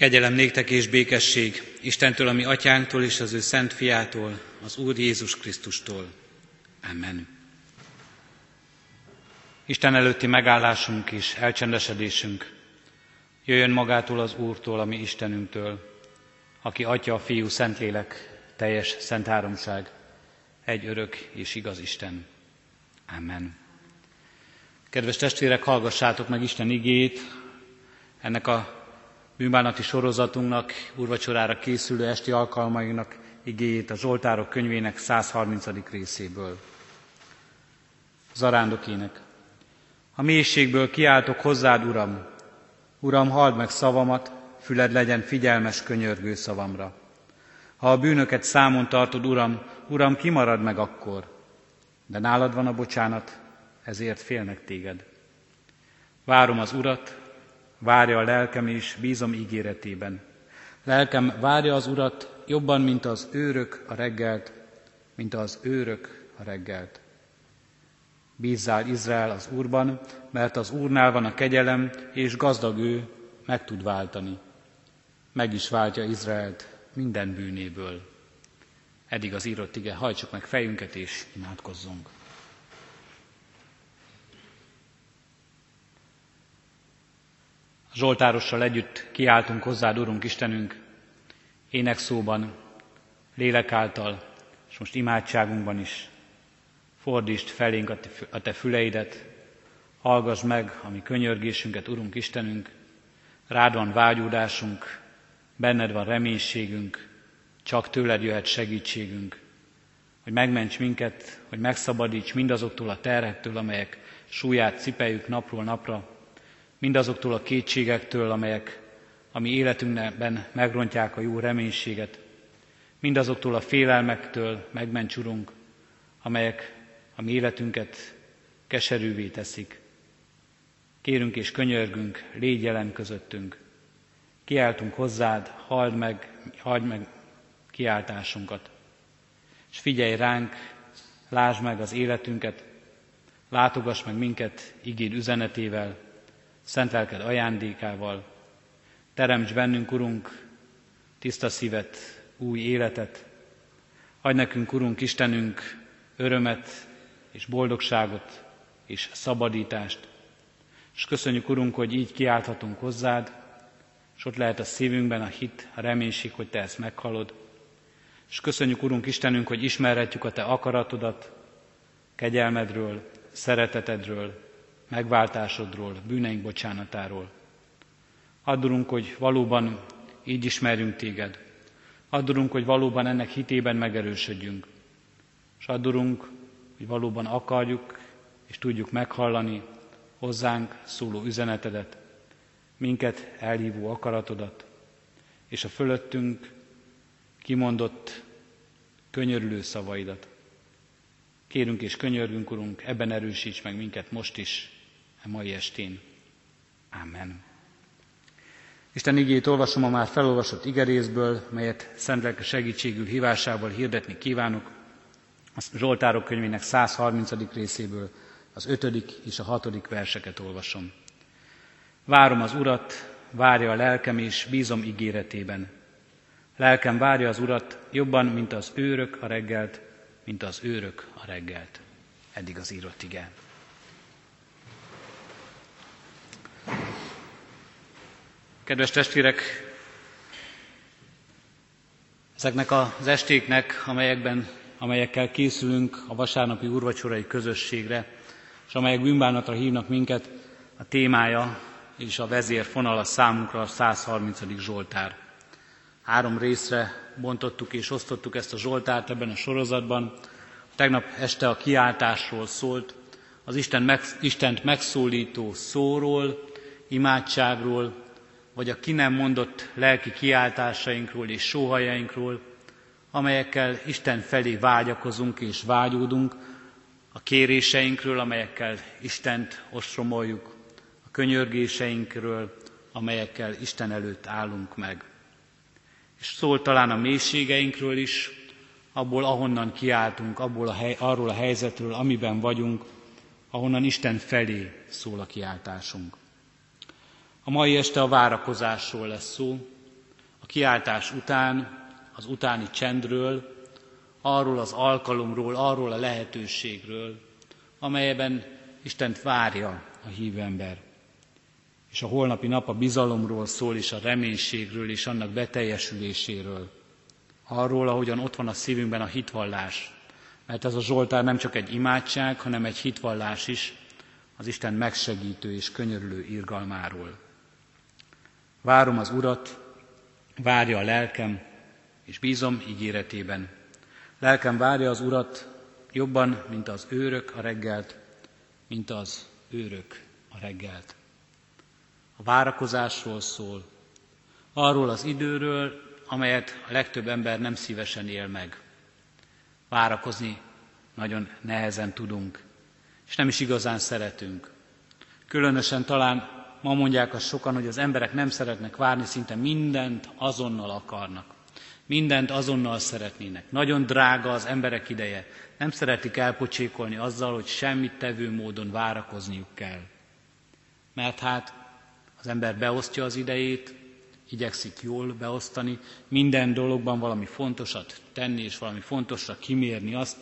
Kegyelem néktek és békesség Istentől, ami atyánktól és az ő szent fiától, az Úr Jézus Krisztustól. Amen. Isten előtti megállásunk és elcsendesedésünk jöjjön magától az Úrtól, ami Istenünktől, aki Atya, Fiú, Szentlélek, teljes szent háromság, egy örök és igaz Isten. Amen. Kedves testvérek, hallgassátok meg Isten igét, ennek a bűnbánati sorozatunknak, úrvacsorára készülő esti alkalmainak igéjét a Zsoltárok könyvének 130. részéből. Zarándokének. A mélységből kiáltok hozzád, Uram. Uram, halld meg szavamat, füled legyen figyelmes könyörgő szavamra. Ha a bűnöket számon tartod, Uram, Uram, kimarad meg akkor. De nálad van a bocsánat, ezért félnek téged. Várom az Urat, Várja a lelkem is, bízom ígéretében. Lelkem várja az Urat jobban, mint az őrök a reggelt, mint az őrök a reggelt. Bízzál Izrael az Úrban, mert az Úrnál van a kegyelem, és gazdag ő meg tud váltani. Meg is váltja Izraelt minden bűnéből. Eddig az írott ige, hajtsuk meg fejünket és imádkozzunk. Zsoltárossal együtt kiáltunk hozzád, Urunk Istenünk, énekszóban, lélek által, és most imádságunkban is. Fordítsd felénk a te füleidet, hallgass meg a mi könyörgésünket, Urunk Istenünk, rád van vágyódásunk, benned van reménységünk, csak tőled jöhet segítségünk, hogy megments minket, hogy megszabadíts mindazoktól a terhektől, amelyek súlyát cipeljük napról napra, mindazoktól a kétségektől, amelyek a mi életünkben megrontják a jó reménységet, mindazoktól a félelmektől megments, Urunk, amelyek a mi életünket keserűvé teszik. Kérünk és könyörgünk, légy jelen közöttünk. Kiáltunk hozzád, halld meg, halld meg kiáltásunkat. És figyelj ránk, lásd meg az életünket, látogass meg minket igéd üzenetével, szent lelked ajándékával. Teremts bennünk, Urunk, tiszta szívet, új életet. Adj nekünk, Urunk, Istenünk, örömet és boldogságot és szabadítást. És köszönjük, Urunk, hogy így kiálthatunk hozzád, és ott lehet a szívünkben a hit, a reménység, hogy Te ezt meghallod. És köszönjük, Urunk Istenünk, hogy ismerhetjük a Te akaratodat, kegyelmedről, szeretetedről, megváltásodról, bűneink bocsánatáról. Addurunk, hogy valóban így ismerjünk téged. Addurunk, hogy valóban ennek hitében megerősödjünk. És addurunk, hogy valóban akarjuk és tudjuk meghallani hozzánk szóló üzenetedet, minket elhívó akaratodat, és a fölöttünk kimondott könyörülő szavaidat. Kérünk és könyörgünk, Urunk, ebben erősíts meg minket most is, a mai estén. Amen. Isten igét olvasom a már felolvasott igerészből, melyet Szent segítségül hívásával hirdetni kívánok. A Zsoltárok könyvének 130. részéből az 5. és a 6. verseket olvasom. Várom az Urat, várja a lelkem, és bízom ígéretében. Lelkem várja az Urat jobban, mint az őrök a reggelt, mint az őrök a reggelt. Eddig az írott igen. Kedves testvérek, ezeknek az estéknek, amelyekben, amelyekkel készülünk a vasárnapi úrvacsorai közösségre, és amelyek bűnbánatra hívnak minket, a témája és a vezérfonala számunkra a 130. Zsoltár. Három részre bontottuk és osztottuk ezt a Zsoltárt ebben a sorozatban. Tegnap este a kiáltásról szólt, az Isten meg, Istent megszólító szóról, imádságról, vagy a ki nem mondott lelki kiáltásainkról és sóhajainkról, amelyekkel Isten felé vágyakozunk és vágyódunk, a kéréseinkről, amelyekkel Istent ostromoljuk, a könyörgéseinkről, amelyekkel Isten előtt állunk meg. És szól talán a mélységeinkről is, abból, ahonnan kiáltunk, abból a hely, arról a helyzetről, amiben vagyunk, ahonnan Isten felé szól a kiáltásunk. A mai este a várakozásról lesz szó, kiáltás után, az utáni csendről, arról az alkalomról, arról a lehetőségről, amelyben Istent várja a hívő ember. És a holnapi nap a bizalomról szól, és a reménységről, és annak beteljesüléséről. Arról, ahogyan ott van a szívünkben a hitvallás. Mert ez a Zsoltár nem csak egy imádság, hanem egy hitvallás is, az Isten megsegítő és könyörülő irgalmáról. Várom az Urat, várja a lelkem, és bízom ígéretében. Lelkem várja az Urat jobban, mint az őrök a reggelt, mint az őrök a reggelt. A várakozásról szól, arról az időről, amelyet a legtöbb ember nem szívesen él meg. Várakozni nagyon nehezen tudunk, és nem is igazán szeretünk. Különösen talán ma mondják azt sokan, hogy az emberek nem szeretnek várni, szinte mindent azonnal akarnak. Mindent azonnal szeretnének. Nagyon drága az emberek ideje. Nem szeretik elpocsékolni azzal, hogy semmit tevő módon várakozniuk kell. Mert hát az ember beosztja az idejét, igyekszik jól beosztani, minden dologban valami fontosat tenni, és valami fontosra kimérni azt.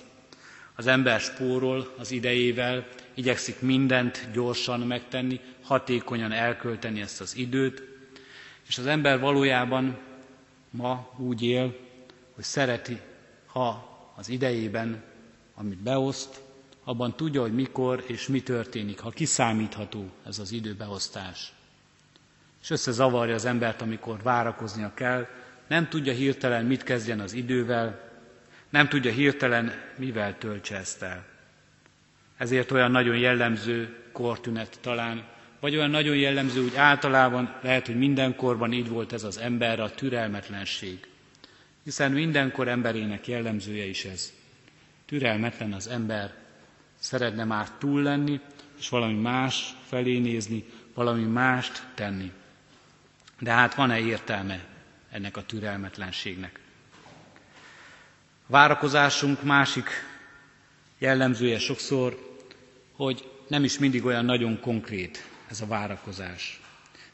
Az ember spórol az idejével, igyekszik mindent gyorsan megtenni, hatékonyan elkölteni ezt az időt, és az ember valójában ma úgy él, hogy szereti, ha az idejében, amit beoszt, abban tudja, hogy mikor és mi történik, ha kiszámítható ez az időbeosztás. És összezavarja az embert, amikor várakoznia kell, nem tudja hirtelen, mit kezdjen az idővel, nem tudja hirtelen, mivel töltse ezt el. Ezért olyan nagyon jellemző kortünet talán, vagy olyan nagyon jellemző, úgy általában lehet, hogy mindenkorban így volt ez az ember, a türelmetlenség. Hiszen mindenkor emberének jellemzője is ez. Türelmetlen az ember, szeretne már túl lenni, és valami más felé nézni, valami mást tenni. De hát van-e értelme ennek a türelmetlenségnek? Várakozásunk másik jellemzője sokszor, hogy nem is mindig olyan nagyon konkrét ez a várakozás.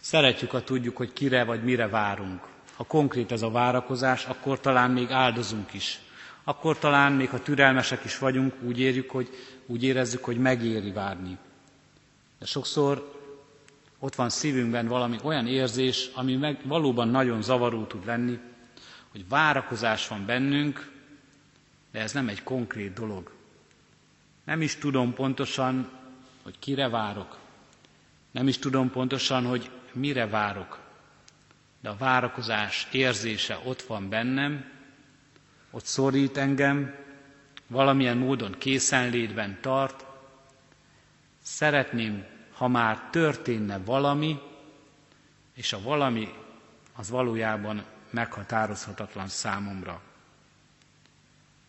Szeretjük, ha tudjuk, hogy kire vagy mire várunk. Ha konkrét ez a várakozás, akkor talán még áldozunk is. Akkor talán még, ha türelmesek is vagyunk, úgy, érjük, hogy, úgy érezzük, hogy megéri várni. De sokszor ott van szívünkben valami olyan érzés, ami meg valóban nagyon zavaró tud lenni, hogy várakozás van bennünk, de ez nem egy konkrét dolog. Nem is tudom pontosan, hogy kire várok. Nem is tudom pontosan, hogy mire várok. De a várakozás érzése ott van bennem, ott szorít engem, valamilyen módon készenlétben tart. Szeretném, ha már történne valami, és a valami az valójában meghatározhatatlan számomra.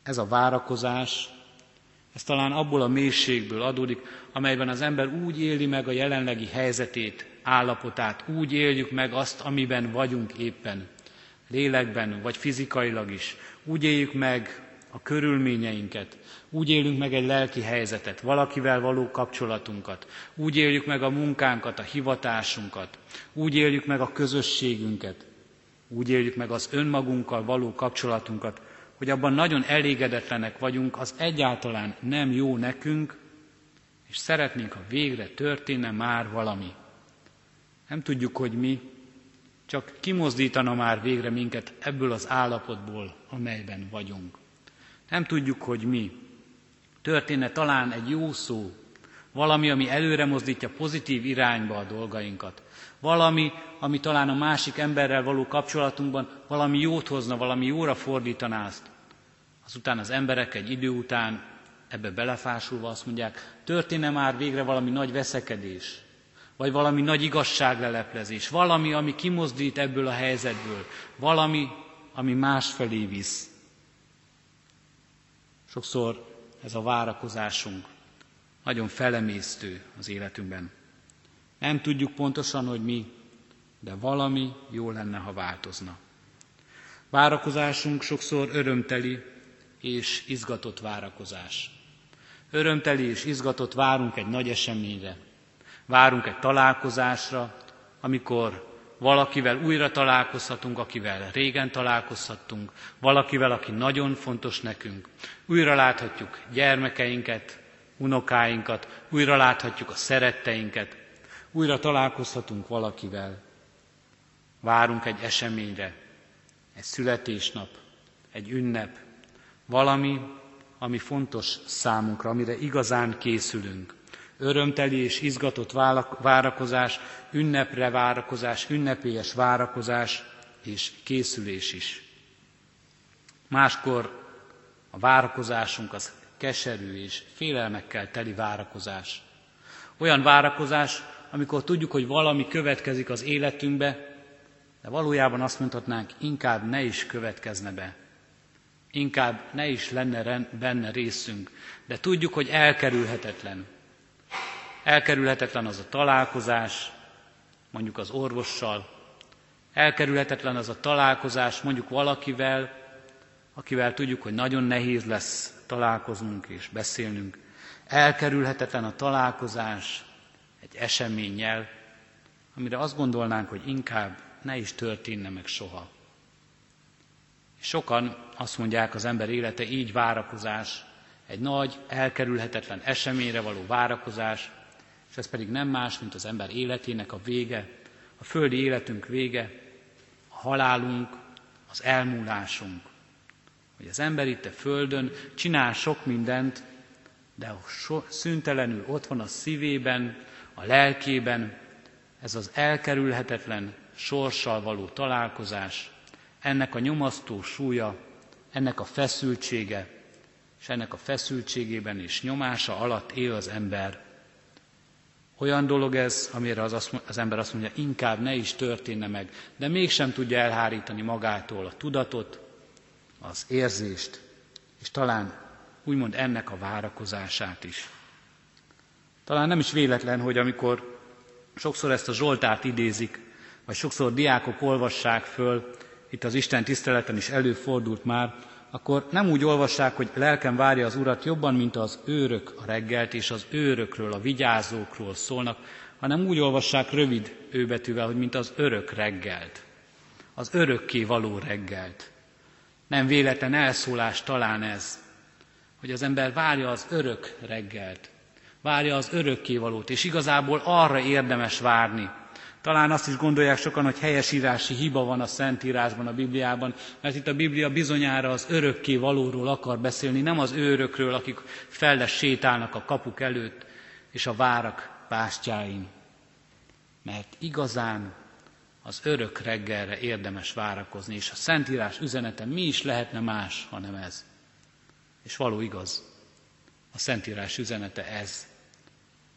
Ez a várakozás ez talán abból a mélységből adódik, amelyben az ember úgy éli meg a jelenlegi helyzetét, állapotát, úgy éljük meg azt, amiben vagyunk éppen, lélekben vagy fizikailag is. Úgy éljük meg a körülményeinket, úgy élünk meg egy lelki helyzetet, valakivel való kapcsolatunkat, úgy éljük meg a munkánkat, a hivatásunkat, úgy éljük meg a közösségünket, úgy éljük meg az önmagunkkal való kapcsolatunkat, hogy abban nagyon elégedetlenek vagyunk, az egyáltalán nem jó nekünk, és szeretnénk, ha végre történne már valami. Nem tudjuk, hogy mi, csak kimozdítana már végre minket ebből az állapotból, amelyben vagyunk. Nem tudjuk, hogy mi. Történne talán egy jó szó, valami, ami előre mozdítja pozitív irányba a dolgainkat. Valami, ami talán a másik emberrel való kapcsolatunkban valami jót hozna, valami jóra fordítaná azt. Azután az emberek egy idő után ebbe belefásulva azt mondják, történne már végre valami nagy veszekedés, vagy valami nagy igazságleleplezés, valami, ami kimozdít ebből a helyzetből, valami, ami másfelé visz. Sokszor ez a várakozásunk nagyon felemésztő az életünkben. Nem tudjuk pontosan, hogy mi, de valami jó lenne, ha változna. Várakozásunk sokszor örömteli és izgatott várakozás. Örömteli és izgatott várunk egy nagy eseményre. Várunk egy találkozásra, amikor valakivel újra találkozhatunk, akivel régen találkozhattunk, valakivel, aki nagyon fontos nekünk. Újra láthatjuk gyermekeinket, unokáinkat, újra láthatjuk a szeretteinket, újra találkozhatunk valakivel. Várunk egy eseményre, egy születésnap, egy ünnep, valami, ami fontos számunkra, amire igazán készülünk. Örömteli és izgatott várakozás, ünnepre várakozás, ünnepélyes várakozás és készülés is. Máskor a várakozásunk az keserű és félelmekkel teli várakozás. Olyan várakozás, amikor tudjuk, hogy valami következik az életünkbe, de valójában azt mondhatnánk, inkább ne is következne be. Inkább ne is lenne benne részünk, de tudjuk, hogy elkerülhetetlen. Elkerülhetetlen az a találkozás, mondjuk az orvossal, elkerülhetetlen az a találkozás mondjuk valakivel, akivel tudjuk, hogy nagyon nehéz lesz találkoznunk és beszélnünk. Elkerülhetetlen a találkozás egy eseménnyel, amire azt gondolnánk, hogy inkább ne is történne meg soha. Sokan azt mondják, az ember élete így várakozás, egy nagy, elkerülhetetlen eseményre való várakozás, és ez pedig nem más, mint az ember életének a vége, a földi életünk vége, a halálunk, az elmúlásunk. Hogy az ember itt a földön csinál sok mindent, de so, szüntelenül ott van a szívében, a lelkében, ez az elkerülhetetlen sorssal való találkozás, ennek a nyomasztó súlya, ennek a feszültsége, és ennek a feszültségében és nyomása alatt él az ember. Olyan dolog ez, amire az, az, az ember azt mondja, inkább ne is történne meg, de mégsem tudja elhárítani magától a tudatot, az érzést, és talán úgymond ennek a várakozását is. Talán nem is véletlen, hogy amikor sokszor ezt a Zsoltárt idézik, vagy sokszor diákok olvassák föl, itt az Isten tiszteleten is előfordult már, akkor nem úgy olvassák, hogy lelkem várja az Urat jobban, mint az őrök a reggelt, és az őrökről, a vigyázókról szólnak, hanem úgy olvassák rövid őbetűvel, hogy mint az örök reggelt. Az örökké való reggelt. Nem véletlen elszólás talán ez, hogy az ember várja az örök reggelt, várja az örökkévalót, és igazából arra érdemes várni, talán azt is gondolják sokan, hogy helyesírási hiba van a Szentírásban, a Bibliában, mert itt a Biblia bizonyára az örökké valóról akar beszélni, nem az őrökről, akik felles sétálnak a kapuk előtt és a várak pástyáin. Mert igazán az örök reggelre érdemes várakozni, és a Szentírás üzenete mi is lehetne más, hanem ez. És való igaz, a Szentírás üzenete ez.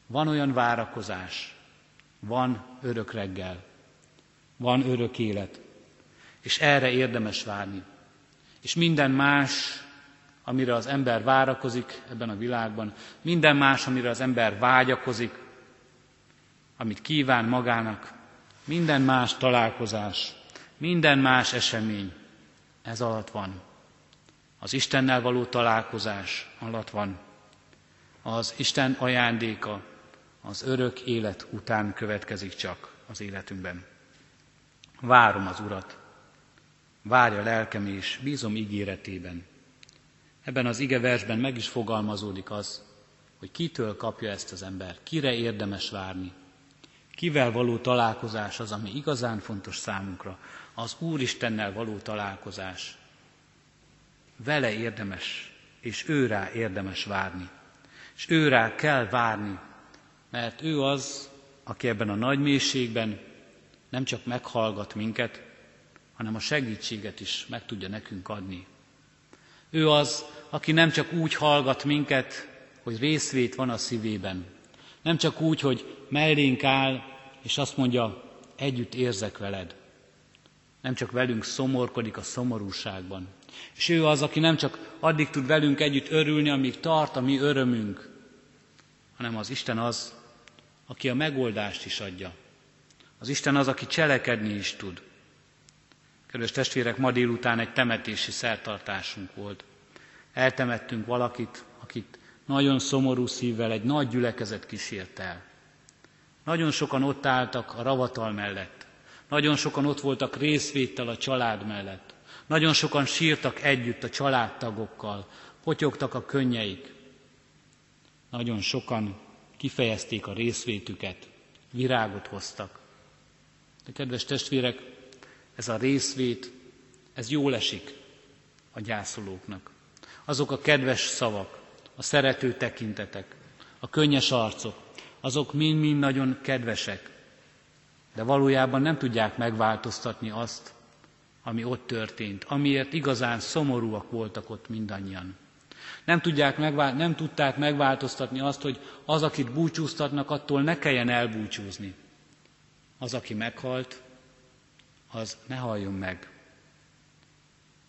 Van olyan várakozás, van örök reggel, van örök élet, és erre érdemes várni. És minden más, amire az ember várakozik ebben a világban, minden más, amire az ember vágyakozik, amit kíván magának, minden más találkozás, minden más esemény, ez alatt van. Az Istennel való találkozás alatt van. Az Isten ajándéka, az örök élet után következik csak az életünkben. Várom az Urat, várja lelkem és bízom ígéretében. Ebben az igeversben meg is fogalmazódik az, hogy kitől kapja ezt az ember, kire érdemes várni, kivel való találkozás az, ami igazán fontos számunkra, az Úristennel való találkozás. Vele érdemes, és őrá érdemes várni. És őrá kell várni, mert ő az, aki ebben a nagy mélységben nem csak meghallgat minket, hanem a segítséget is meg tudja nekünk adni. Ő az, aki nem csak úgy hallgat minket, hogy részvét van a szívében, nem csak úgy, hogy mellénk áll, és azt mondja, együtt érzek veled. Nem csak velünk szomorkodik a szomorúságban. És ő az, aki nem csak addig tud velünk együtt örülni, amíg tart a mi örömünk, hanem az Isten az, aki a megoldást is adja. Az Isten az, aki cselekedni is tud. Kedves testvérek, ma délután egy temetési szertartásunk volt. Eltemettünk valakit, akit nagyon szomorú szívvel egy nagy gyülekezet kísért el. Nagyon sokan ott álltak a ravatal mellett. Nagyon sokan ott voltak részvéttel a család mellett. Nagyon sokan sírtak együtt a családtagokkal, potyogtak a könnyeik. Nagyon sokan kifejezték a részvétüket, virágot hoztak. De kedves testvérek, ez a részvét, ez jól esik a gyászolóknak. Azok a kedves szavak, a szerető tekintetek, a könnyes arcok, azok mind-mind nagyon kedvesek, de valójában nem tudják megváltoztatni azt, ami ott történt, amiért igazán szomorúak voltak ott mindannyian. Nem, tudják megvál, nem tudták megváltoztatni azt, hogy az, akit búcsúztatnak, attól ne kelljen elbúcsúzni. Az, aki meghalt, az ne halljon meg.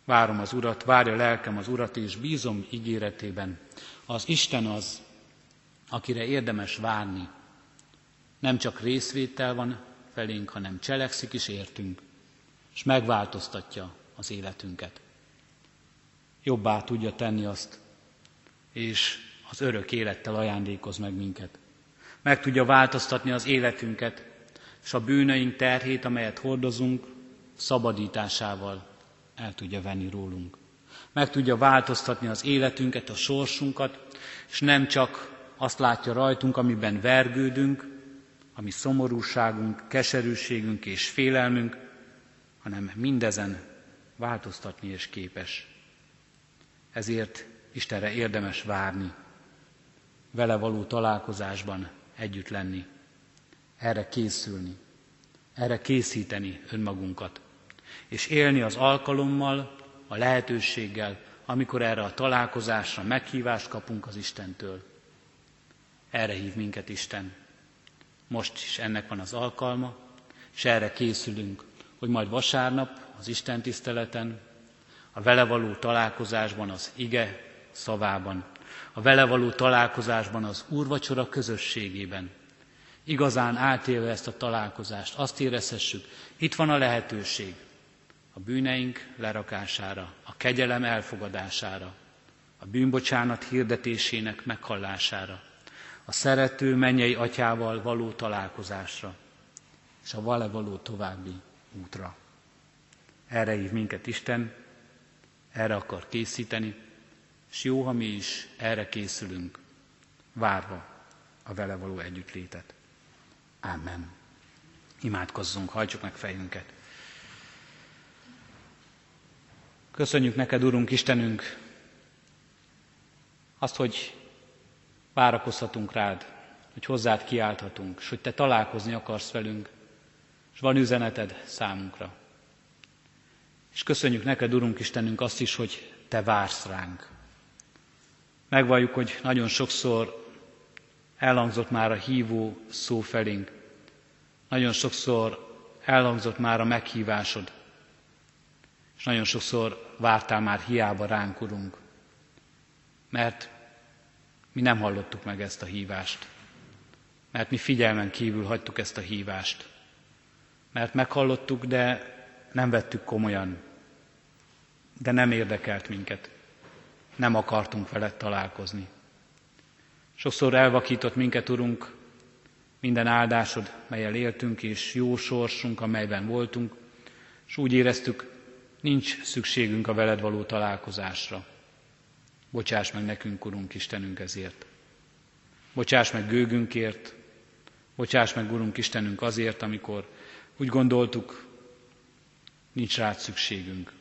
Várom az Urat, várja lelkem az Urat, és bízom ígéretében. Az Isten az, akire érdemes várni. Nem csak részvétel van felénk, hanem cselekszik is értünk, és megváltoztatja az életünket. Jobbá tudja tenni azt, és az örök élettel ajándékoz meg minket. Meg tudja változtatni az életünket, és a bűneink terhét, amelyet hordozunk, szabadításával el tudja venni rólunk. Meg tudja változtatni az életünket, a sorsunkat, és nem csak azt látja rajtunk, amiben vergődünk, ami szomorúságunk, keserűségünk és félelmünk, hanem mindezen változtatni és képes. Ezért Istenre érdemes várni, vele való találkozásban együtt lenni, erre készülni, erre készíteni önmagunkat, és élni az alkalommal, a lehetőséggel, amikor erre a találkozásra meghívást kapunk az Istentől. Erre hív minket Isten. Most is ennek van az alkalma, és erre készülünk, hogy majd vasárnap az Isten tiszteleten, a vele való találkozásban, az ige szavában, a vele való találkozásban, az úrvacsora közösségében, igazán átélve ezt a találkozást, azt érezhessük, itt van a lehetőség a bűneink lerakására, a kegyelem elfogadására, a bűnbocsánat hirdetésének meghallására, a szerető mennyei atyával való találkozásra, és a vale való további útra. Erre hív minket Isten, erre akar készíteni, és jó, ha mi is erre készülünk, várva a vele való együttlétet. Amen. Imádkozzunk, hajtsuk meg fejünket. Köszönjük neked, Urunk Istenünk, azt, hogy várakozhatunk rád, hogy hozzád kiálthatunk, és hogy te találkozni akarsz velünk, és van üzeneted számunkra. És köszönjük neked, Urunk Istenünk, azt is, hogy te vársz ránk. Megvalljuk, hogy nagyon sokszor elhangzott már a hívó szó felénk. Nagyon sokszor elhangzott már a meghívásod. És nagyon sokszor vártál már hiába ránk, Urunk. Mert mi nem hallottuk meg ezt a hívást. Mert mi figyelmen kívül hagytuk ezt a hívást. Mert meghallottuk, de nem vettük komolyan. De nem érdekelt minket. Nem akartunk veled találkozni. Sokszor elvakított minket, Urunk, minden áldásod, melyel éltünk, és jó sorsunk, amelyben voltunk, és úgy éreztük, nincs szükségünk a veled való találkozásra. Bocsáss meg nekünk, Urunk Istenünk, ezért. Bocsáss meg gőgünkért, bocsáss meg, Urunk Istenünk, azért, amikor úgy gondoltuk, nincs rád szükségünk.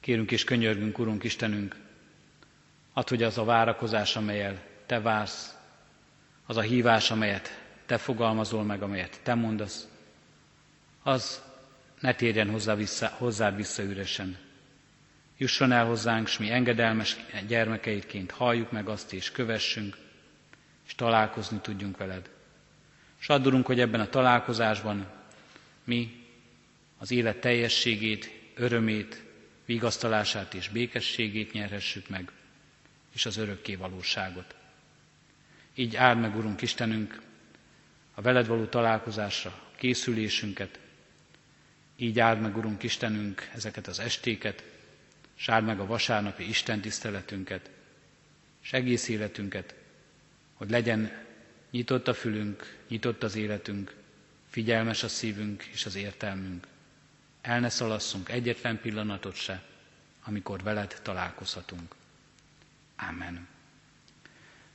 Kérünk és könyörgünk, Urunk Istenünk, add, hogy az a várakozás, amelyel Te vársz, az a hívás, amelyet Te fogalmazol meg, amelyet Te mondasz, az ne térjen hozzá vissza, hozzád vissza üresen, Jusson el hozzánk, s mi engedelmes gyermekeidként halljuk meg azt, és kövessünk, és találkozni tudjunk veled. S addurunk, hogy ebben a találkozásban mi az élet teljességét, örömét, vigasztalását és békességét nyerhessük meg, és az örökké valóságot. Így áld meg, Urunk Istenünk, a veled való találkozásra készülésünket, így áld meg, Urunk Istenünk, ezeket az estéket, Sárd meg a vasárnapi Isten tiszteletünket, és egész életünket, hogy legyen nyitott a fülünk, nyitott az életünk, figyelmes a szívünk és az értelmünk. El ne szalasszunk egyetlen pillanatot se, amikor veled találkozhatunk. Amen.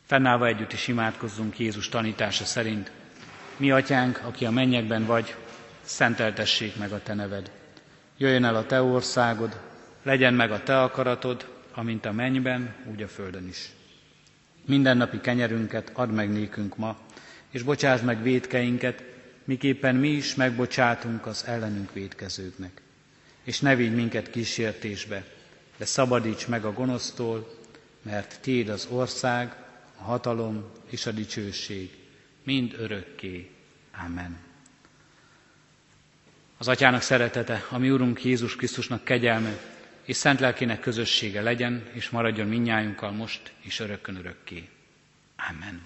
Fennállva együtt is imádkozzunk Jézus tanítása szerint. Mi, atyánk, aki a mennyekben vagy, szenteltessék meg a te neved. Jöjjön el a te országod, legyen meg a te akaratod, amint a mennyben, úgy a földön is. Mindennapi kenyerünket add meg nékünk ma, és bocsáss meg védkeinket, miképpen mi is megbocsátunk az ellenünk védkezőknek. És ne vigy minket kísértésbe, de szabadíts meg a gonosztól, mert Tiéd az ország, a hatalom és a dicsőség, mind örökké. Amen. Az Atyának szeretete, a mi Urunk Jézus Krisztusnak kegyelme, és szent lelkének közössége legyen, és maradjon minnyájunkkal most és örökkön örökké. Amen.